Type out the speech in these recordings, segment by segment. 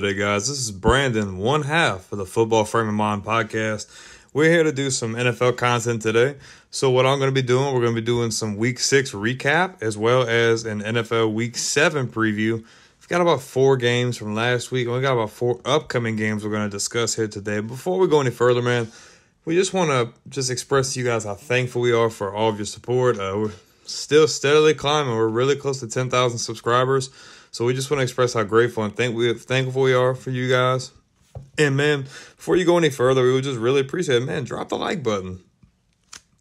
today, guys? This is Brandon, one half of the Football Frame of Mind podcast. We're here to do some NFL content today. So, what I'm going to be doing, we're going to be doing some week six recap as well as an NFL week seven preview. We've got about four games from last week, and we got about four upcoming games we're going to discuss here today. Before we go any further, man, we just want to just express to you guys how thankful we are for all of your support. Uh, we're still steadily climbing. We're really close to 10,000 subscribers. So we just want to express how grateful and thank we thankful we are for you guys. And man, before you go any further, we would just really appreciate it. Man, drop the like button.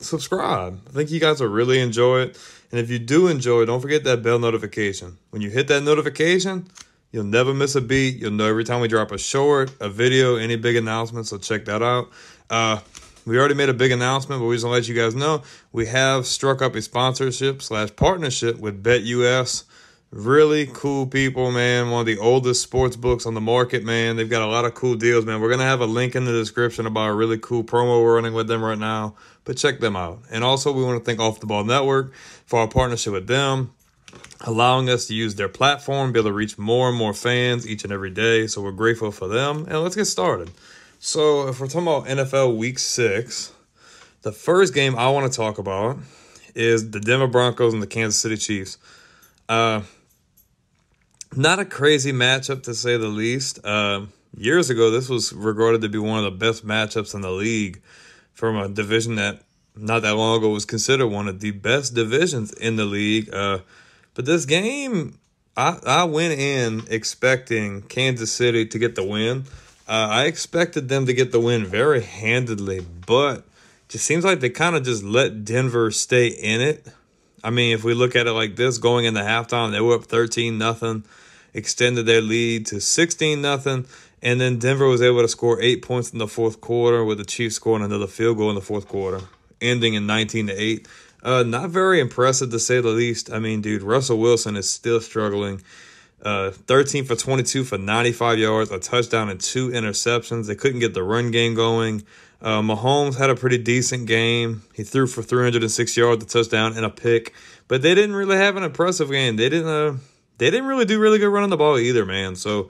Subscribe. I think you guys will really enjoy it. And if you do enjoy it, don't forget that bell notification. When you hit that notification, you'll never miss a beat. You'll know every time we drop a short, a video, any big announcements. So check that out. Uh, we already made a big announcement, but we just want to let you guys know we have struck up a sponsorship slash partnership with BetUS. Really cool people, man. One of the oldest sports books on the market, man. They've got a lot of cool deals, man. We're going to have a link in the description about a really cool promo we're running with them right now, but check them out. And also, we want to thank Off the Ball Network for our partnership with them, allowing us to use their platform, be able to reach more and more fans each and every day. So we're grateful for them. And let's get started. So, if we're talking about NFL Week 6, the first game I want to talk about is the Denver Broncos and the Kansas City Chiefs. Uh, not a crazy matchup to say the least. Uh, years ago, this was regarded to be one of the best matchups in the league from a division that not that long ago was considered one of the best divisions in the league. Uh, but this game, I, I went in expecting Kansas City to get the win. Uh, I expected them to get the win very handedly, but just seems like they kind of just let Denver stay in it. I mean, if we look at it like this, going into halftime, they were up 13 nothing extended their lead to 16 nothing, and then Denver was able to score eight points in the fourth quarter, with the Chiefs scoring another field goal in the fourth quarter, ending in 19 to eight. Uh, not very impressive to say the least. I mean, dude, Russell Wilson is still struggling. Uh, 13 for 22 for 95 yards, a touchdown, and two interceptions. They couldn't get the run game going. Uh, Mahomes had a pretty decent game. He threw for 306 yards, a touchdown, and a pick. But they didn't really have an impressive game. They didn't. Uh, they didn't really do really good running the ball either, man. So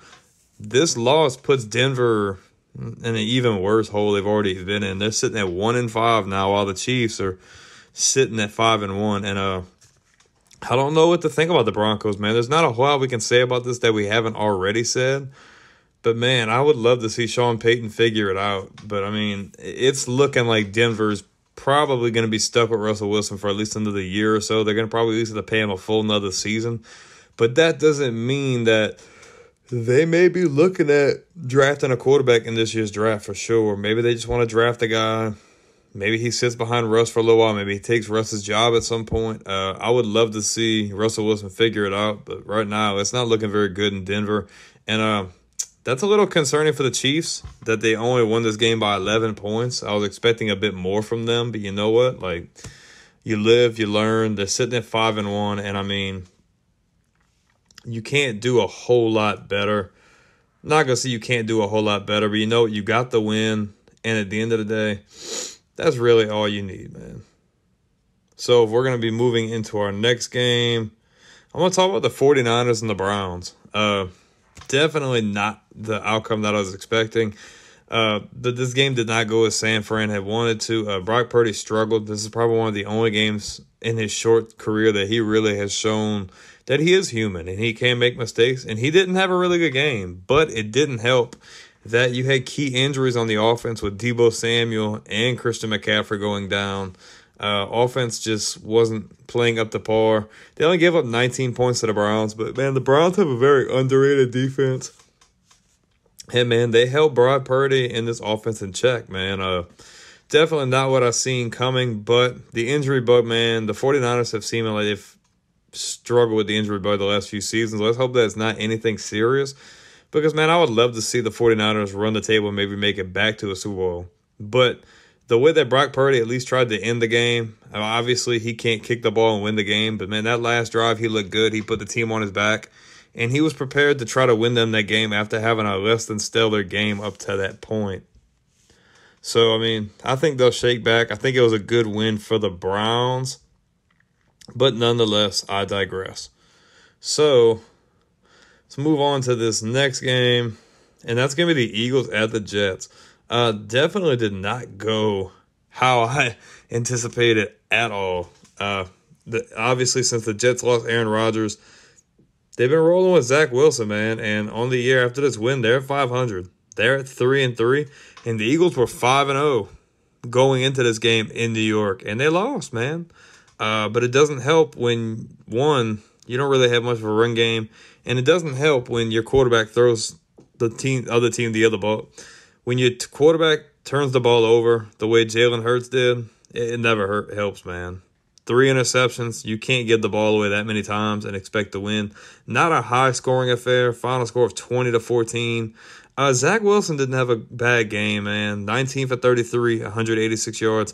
this loss puts Denver in an even worse hole they've already been in. They're sitting at one and five now, while the Chiefs are sitting at five and one. And uh, I don't know what to think about the Broncos, man. There's not a whole lot we can say about this that we haven't already said. But man, I would love to see Sean Payton figure it out. But I mean, it's looking like Denver's probably going to be stuck with Russell Wilson for at least another year or so. They're going to probably at least have to pay him a full another season. But that doesn't mean that they may be looking at drafting a quarterback in this year's draft for sure. Maybe they just want to draft a guy. Maybe he sits behind Russ for a little while. Maybe he takes Russ's job at some point. Uh, I would love to see Russell Wilson figure it out, but right now it's not looking very good in Denver. And uh, that's a little concerning for the Chiefs that they only won this game by 11 points. I was expecting a bit more from them, but you know what? Like, you live, you learn. They're sitting at 5 and 1, and I mean, you can't do a whole lot better. Not gonna say you can't do a whole lot better, but you know what? You got the win, and at the end of the day, that's really all you need, man. So if we're gonna be moving into our next game, I'm gonna talk about the 49ers and the Browns. Uh, definitely not the outcome that I was expecting. Uh, this game did not go as San Fran had wanted to. Uh, Brock Purdy struggled. This is probably one of the only games in his short career that he really has shown that he is human and he can make mistakes. And he didn't have a really good game, but it didn't help that you had key injuries on the offense with Deebo Samuel and Christian McCaffrey going down. Uh, offense just wasn't playing up to par. They only gave up 19 points to the Browns, but man, the Browns have a very underrated defense. And man, they held Brock Purdy in this offense in check, man. Uh, definitely not what I've seen coming, but the injury bug, man, the 49ers have seemed like they've struggled with the injury bug the last few seasons. Let's hope that it's not anything serious. Because, man, I would love to see the 49ers run the table and maybe make it back to a Super Bowl. But the way that Brock Purdy at least tried to end the game, obviously he can't kick the ball and win the game. But, man, that last drive, he looked good. He put the team on his back. And he was prepared to try to win them that game after having a less than stellar game up to that point. So, I mean, I think they'll shake back. I think it was a good win for the Browns. But nonetheless, I digress. So, Let's move on to this next game, and that's going to be the Eagles at the Jets. Uh, definitely did not go how I anticipated at all. Uh, the, obviously, since the Jets lost Aaron Rodgers, they've been rolling with Zach Wilson, man. And on the year after this win, they're at 500. They're at three and three, and the Eagles were five and zero oh going into this game in New York, and they lost, man. Uh, but it doesn't help when one you don't really have much of a run game, and it doesn't help when your quarterback throws the team other team the other ball. When your quarterback turns the ball over the way Jalen Hurts did, it, it never hurt, helps, man. Three interceptions. You can't give the ball away that many times and expect to win. Not a high scoring affair. Final score of 20 to 14. Uh, Zach Wilson didn't have a bad game, man. 19 for 33, 186 yards.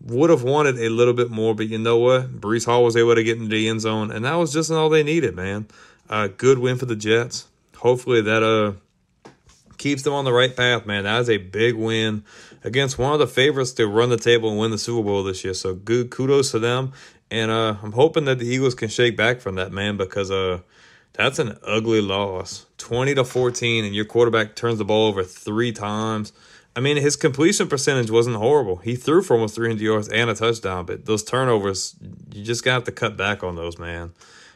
Would have wanted a little bit more, but you know what? Breece Hall was able to get into the end zone, and that was just all they needed, man. Uh, good win for the Jets. Hopefully that uh keeps them on the right path, man. That is a big win against one of the favorites to run the table and win the Super Bowl this year. So good kudos to them. And uh, I'm hoping that the Eagles can shake back from that, man, because uh, that's an ugly loss. 20 to 14, and your quarterback turns the ball over three times. I mean, his completion percentage wasn't horrible. He threw for almost 300 yards and a touchdown, but those turnovers, you just got to cut back on those, man.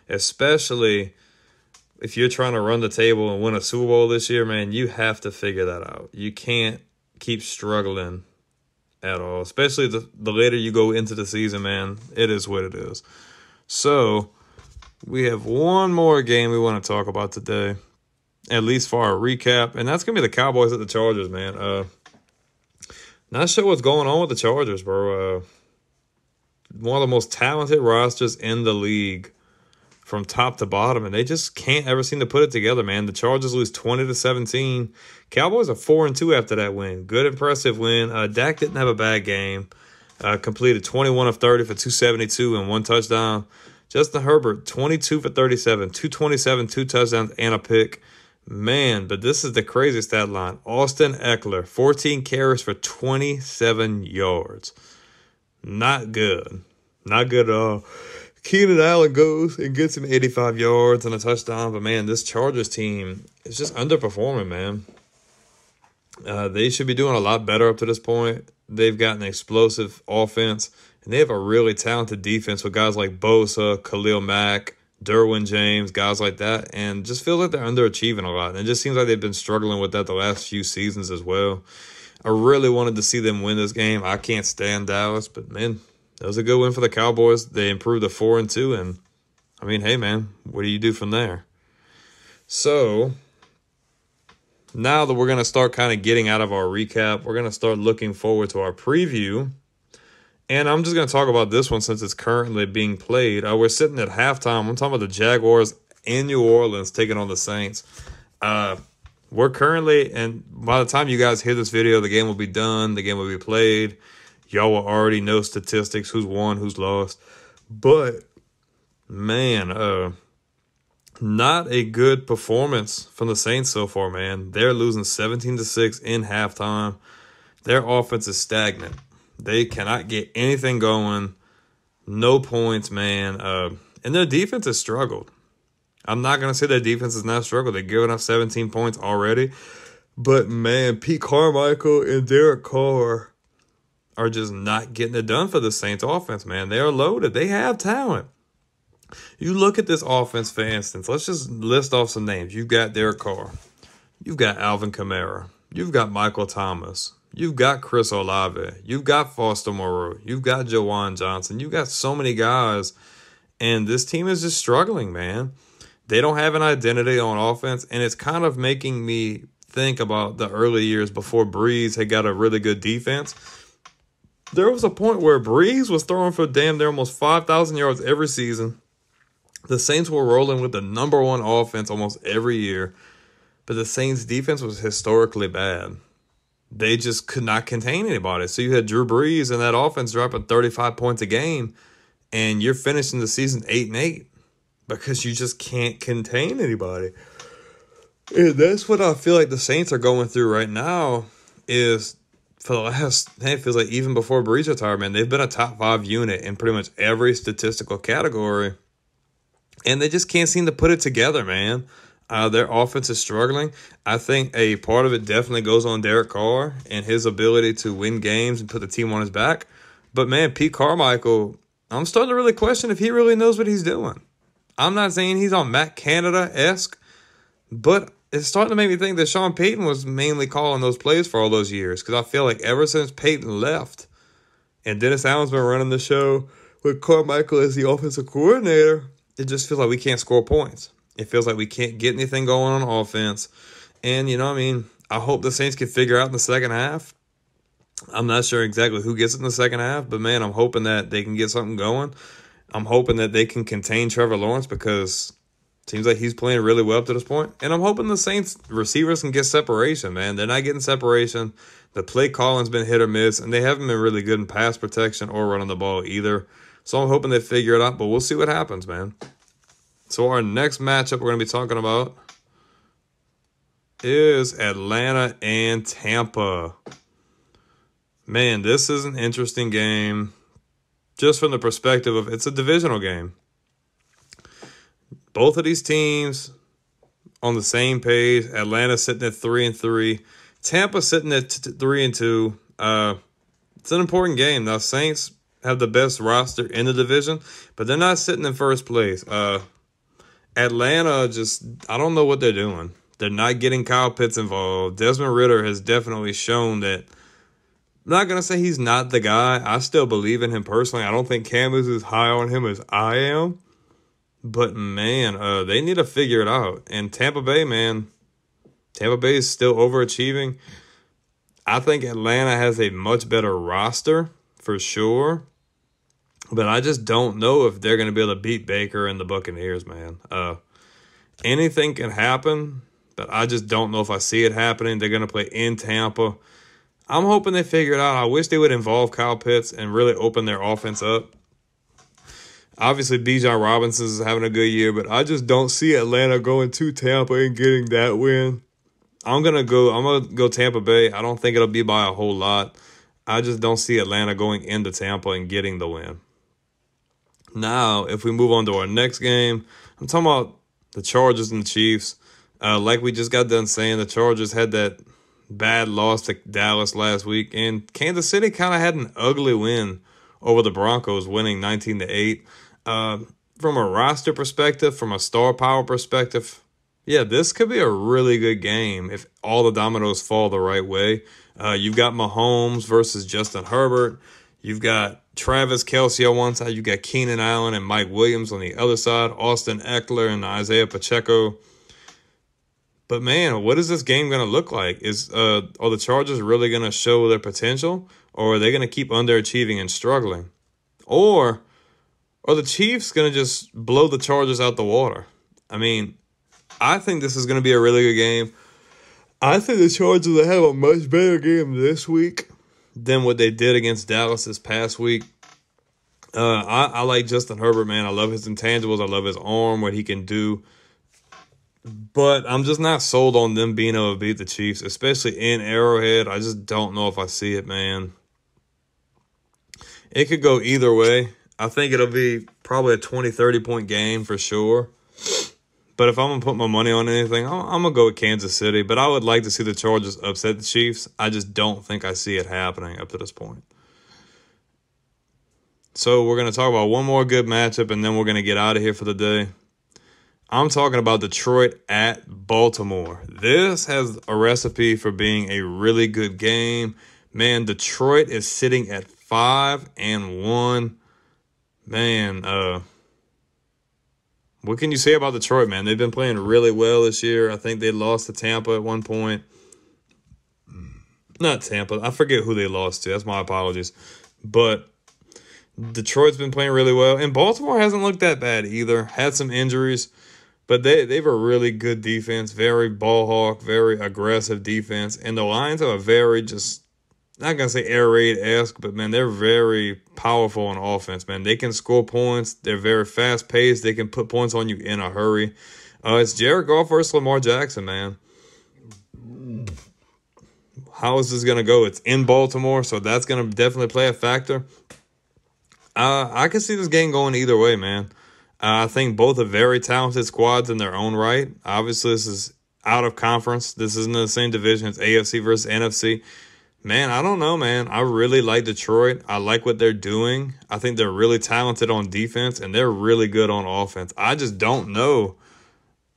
Especially if you're trying to run the table and win a Super Bowl this year, man, you have to figure that out. You can't keep struggling at all, especially the, the later you go into the season, man. It is what it is. So, we have one more game we want to talk about today, at least for our recap, and that's gonna be the Cowboys at the Chargers, man. Uh, not sure what's going on with the Chargers, bro. Uh, one of the most talented rosters in the league from top to bottom, and they just can't ever seem to put it together, man. The Chargers lose 20 to 17. Cowboys are 4 and 2 after that win. Good, impressive win. Uh, Dak didn't have a bad game. Uh, completed 21 of 30 for 272 and one touchdown. Justin Herbert, 22 for 37, 227, two touchdowns, and a pick. Man, but this is the craziest stat line. Austin Ekeler, 14 carries for 27 yards. Not good. Not good at all. Keenan Allen goes and gets him 85 yards and a touchdown, but man, this Chargers team is just underperforming, man. Uh, they should be doing a lot better up to this point. They've got an explosive offense. And they have a really talented defense with guys like Bosa, Khalil Mack, Derwin James, guys like that, and just feels like they're underachieving a lot. And it just seems like they've been struggling with that the last few seasons as well. I really wanted to see them win this game. I can't stand Dallas, but man, that was a good win for the Cowboys. They improved to four and two, and I mean, hey man, what do you do from there? So now that we're gonna start kind of getting out of our recap, we're gonna start looking forward to our preview and I'm just going to talk about this one since it's currently being played. Uh, we're sitting at halftime. I'm talking about the Jaguars in New Orleans taking on the Saints. Uh, we're currently, and by the time you guys hear this video, the game will be done. The game will be played. Y'all will already know statistics, who's won, who's lost. But man, uh, not a good performance from the Saints so far, man. They're losing 17 to 6 in halftime. Their offense is stagnant. They cannot get anything going. No points, man. Uh, and their defense has struggled. I'm not gonna say their defense has not struggled. They're giving up 17 points already. But man, Pete Carmichael and Derek Carr are just not getting it done for the Saints offense, man. They are loaded. They have talent. You look at this offense, for instance, let's just list off some names. You've got Derek Carr. You've got Alvin Kamara. You've got Michael Thomas. You've got Chris Olave. You've got Foster Moreau. You've got Juwan Johnson. You've got so many guys. And this team is just struggling, man. They don't have an identity on offense. And it's kind of making me think about the early years before Brees had got a really good defense. There was a point where Brees was throwing for damn near almost 5,000 yards every season. The Saints were rolling with the number one offense almost every year. But the Saints' defense was historically bad they just could not contain anybody. So you had Drew Brees and that offense dropping 35 points a game, and you're finishing the season 8 and 8 because you just can't contain anybody. And that's what I feel like the Saints are going through right now is for the last, it feels like even before Brees retirement, they've been a top five unit in pretty much every statistical category. And they just can't seem to put it together, man. Uh, their offense is struggling. I think a part of it definitely goes on Derek Carr and his ability to win games and put the team on his back. But man, Pete Carmichael, I'm starting to really question if he really knows what he's doing. I'm not saying he's on Matt Canada esque, but it's starting to make me think that Sean Payton was mainly calling those plays for all those years because I feel like ever since Payton left and Dennis Allen's been running the show with Carmichael as the offensive coordinator, it just feels like we can't score points. It feels like we can't get anything going on offense. And, you know, I mean, I hope the Saints can figure out in the second half. I'm not sure exactly who gets it in the second half, but man, I'm hoping that they can get something going. I'm hoping that they can contain Trevor Lawrence because seems like he's playing really well up to this point. And I'm hoping the Saints receivers can get separation, man. They're not getting separation. The play calling's been hit or miss, and they haven't been really good in pass protection or running the ball either. So I'm hoping they figure it out, but we'll see what happens, man. So our next matchup we're going to be talking about is Atlanta and Tampa. Man, this is an interesting game just from the perspective of it's a divisional game. Both of these teams on the same page. Atlanta sitting at 3 and 3, Tampa sitting at t- 3 and 2. Uh it's an important game. Now Saints have the best roster in the division, but they're not sitting in first place. Uh Atlanta just I don't know what they're doing. They're not getting Kyle Pitts involved. Desmond Ridder has definitely shown that. I'm not gonna say he's not the guy. I still believe in him personally. I don't think Cam is as high on him as I am. But man, uh, they need to figure it out. And Tampa Bay, man, Tampa Bay is still overachieving. I think Atlanta has a much better roster for sure. But I just don't know if they're going to be able to beat Baker and the Buccaneers, man. Uh, anything can happen, but I just don't know if I see it happening. They're going to play in Tampa. I'm hoping they figure it out. I wish they would involve Kyle Pitts and really open their offense up. Obviously, Bijan Robinson is having a good year, but I just don't see Atlanta going to Tampa and getting that win. I'm gonna go. I'm gonna go Tampa Bay. I don't think it'll be by a whole lot. I just don't see Atlanta going into Tampa and getting the win. Now, if we move on to our next game, I'm talking about the Chargers and the Chiefs. Uh, like we just got done saying, the Chargers had that bad loss to Dallas last week, and Kansas City kind of had an ugly win over the Broncos, winning 19 to 8. Uh, from a roster perspective, from a star power perspective, yeah, this could be a really good game if all the dominoes fall the right way. Uh, you've got Mahomes versus Justin Herbert. You've got Travis Kelce on one side. You got Keenan Allen and Mike Williams on the other side. Austin Ekeler and Isaiah Pacheco. But man, what is this game going to look like? Is uh, are the Chargers really going to show their potential, or are they going to keep underachieving and struggling, or are the Chiefs going to just blow the Chargers out the water? I mean, I think this is going to be a really good game. I think the Chargers will have a much better game this week than what they did against Dallas this past week. Uh, I, I like Justin Herbert, man. I love his intangibles. I love his arm, what he can do. But I'm just not sold on them being able to beat the Chiefs, especially in Arrowhead. I just don't know if I see it, man. It could go either way. I think it'll be probably a 20, 30 point game for sure. But if I'm gonna put my money on anything, I'm, I'm, gonna go with Kansas City. But I would like to see the Chargers upset the Chiefs. I just don't think I see it happening up to this point. So we're gonna talk about one more good matchup, and then we're gonna get out of here for the day. I'm talking about Detroit at Baltimore. This has a recipe for being a really good game. Man, Detroit is sitting at five and one. Man, uh, what can you say about Detroit, man? They've been playing really well this year. I think they lost to Tampa at one point. Not Tampa. I forget who they lost to. That's my apologies. But Detroit's been playing really well. And Baltimore hasn't looked that bad either. Had some injuries. But they, they have a really good defense, very ball hawk, very aggressive defense. And the Lions have a very just not gonna say air raid esque, but man, they're very powerful on offense. Man, they can score points. They're very fast paced. They can put points on you in a hurry. Uh, it's Jared Goff versus Lamar Jackson, man. How is this gonna go? It's in Baltimore, so that's gonna definitely play a factor. Uh, I can see this game going either way, man. Uh, I think both are very talented squads in their own right. Obviously, this is out of conference. This isn't the same division. It's AFC versus NFC. Man, I don't know, man. I really like Detroit. I like what they're doing. I think they're really talented on defense and they're really good on offense. I just don't know.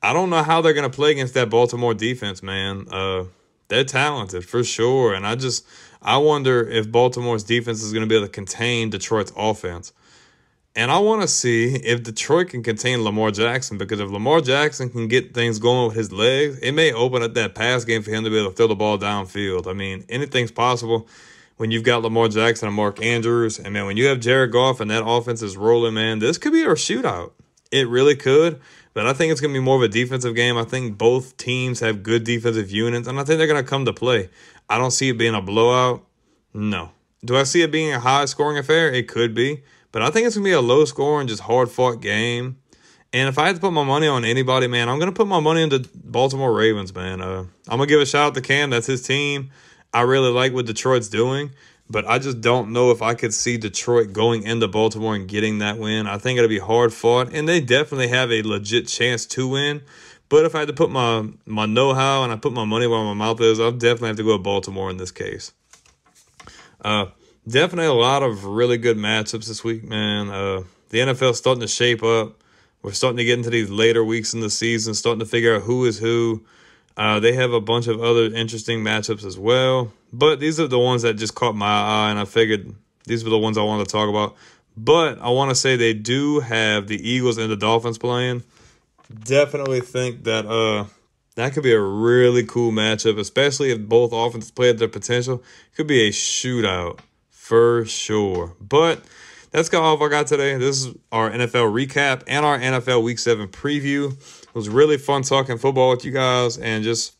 I don't know how they're going to play against that Baltimore defense, man. Uh, they're talented for sure. And I just, I wonder if Baltimore's defense is going to be able to contain Detroit's offense. And I want to see if Detroit can contain Lamar Jackson because if Lamar Jackson can get things going with his legs, it may open up that pass game for him to be able to throw the ball downfield. I mean, anything's possible when you've got Lamar Jackson and Mark Andrews. And man, when you have Jared Goff and that offense is rolling, man, this could be a shootout. It really could. But I think it's going to be more of a defensive game. I think both teams have good defensive units, and I think they're going to come to play. I don't see it being a blowout. No. Do I see it being a high scoring affair? It could be. But I think it's gonna be a low scoring, just hard fought game. And if I had to put my money on anybody, man, I'm gonna put my money into Baltimore Ravens, man. Uh, I'm gonna give a shout out to Cam. That's his team. I really like what Detroit's doing, but I just don't know if I could see Detroit going into Baltimore and getting that win. I think it'll be hard fought, and they definitely have a legit chance to win. But if I had to put my my know how and I put my money where my mouth is, I'll definitely have to go with Baltimore in this case. Uh, definitely a lot of really good matchups this week, man. Uh, the NFL's starting to shape up. We're starting to get into these later weeks in the season, starting to figure out who is who. Uh, they have a bunch of other interesting matchups as well, but these are the ones that just caught my eye, and I figured these were the ones I wanted to talk about. But I want to say they do have the Eagles and the Dolphins playing. Definitely think that uh, that could be a really cool matchup, especially if both offenses play at their potential. It could be a shootout for sure. But that's all I got today. This is our NFL recap and our NFL Week 7 preview. It was really fun talking football with you guys and just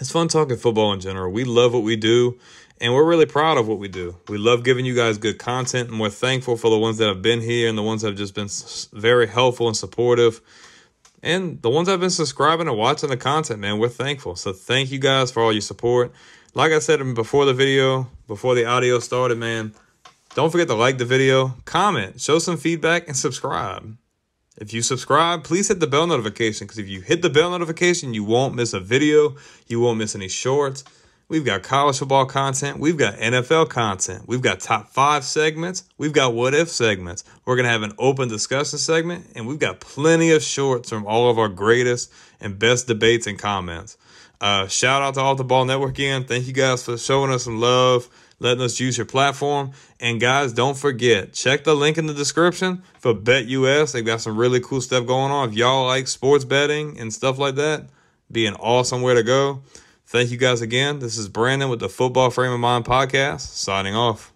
it's fun talking football in general. We love what we do and we're really proud of what we do. We love giving you guys good content and we're thankful for the ones that have been here and the ones that have just been very helpful and supportive. And the ones that have been subscribing and watching the content, man, we're thankful. So thank you guys for all your support like I said before the video, before the audio started, man, don't forget to like the video, comment, show some feedback, and subscribe. If you subscribe, please hit the bell notification because if you hit the bell notification, you won't miss a video, you won't miss any shorts. We've got college football content, we've got NFL content, we've got top five segments, we've got what if segments. We're going to have an open discussion segment, and we've got plenty of shorts from all of our greatest and best debates and comments. Uh, shout out to All the Ball Network again. Thank you guys for showing us some love, letting us use your platform. And guys, don't forget, check the link in the description for BetUS. They got some really cool stuff going on. If y'all like sports betting and stuff like that, be an awesome way to go. Thank you guys again. This is Brandon with the Football Frame of Mind podcast, signing off.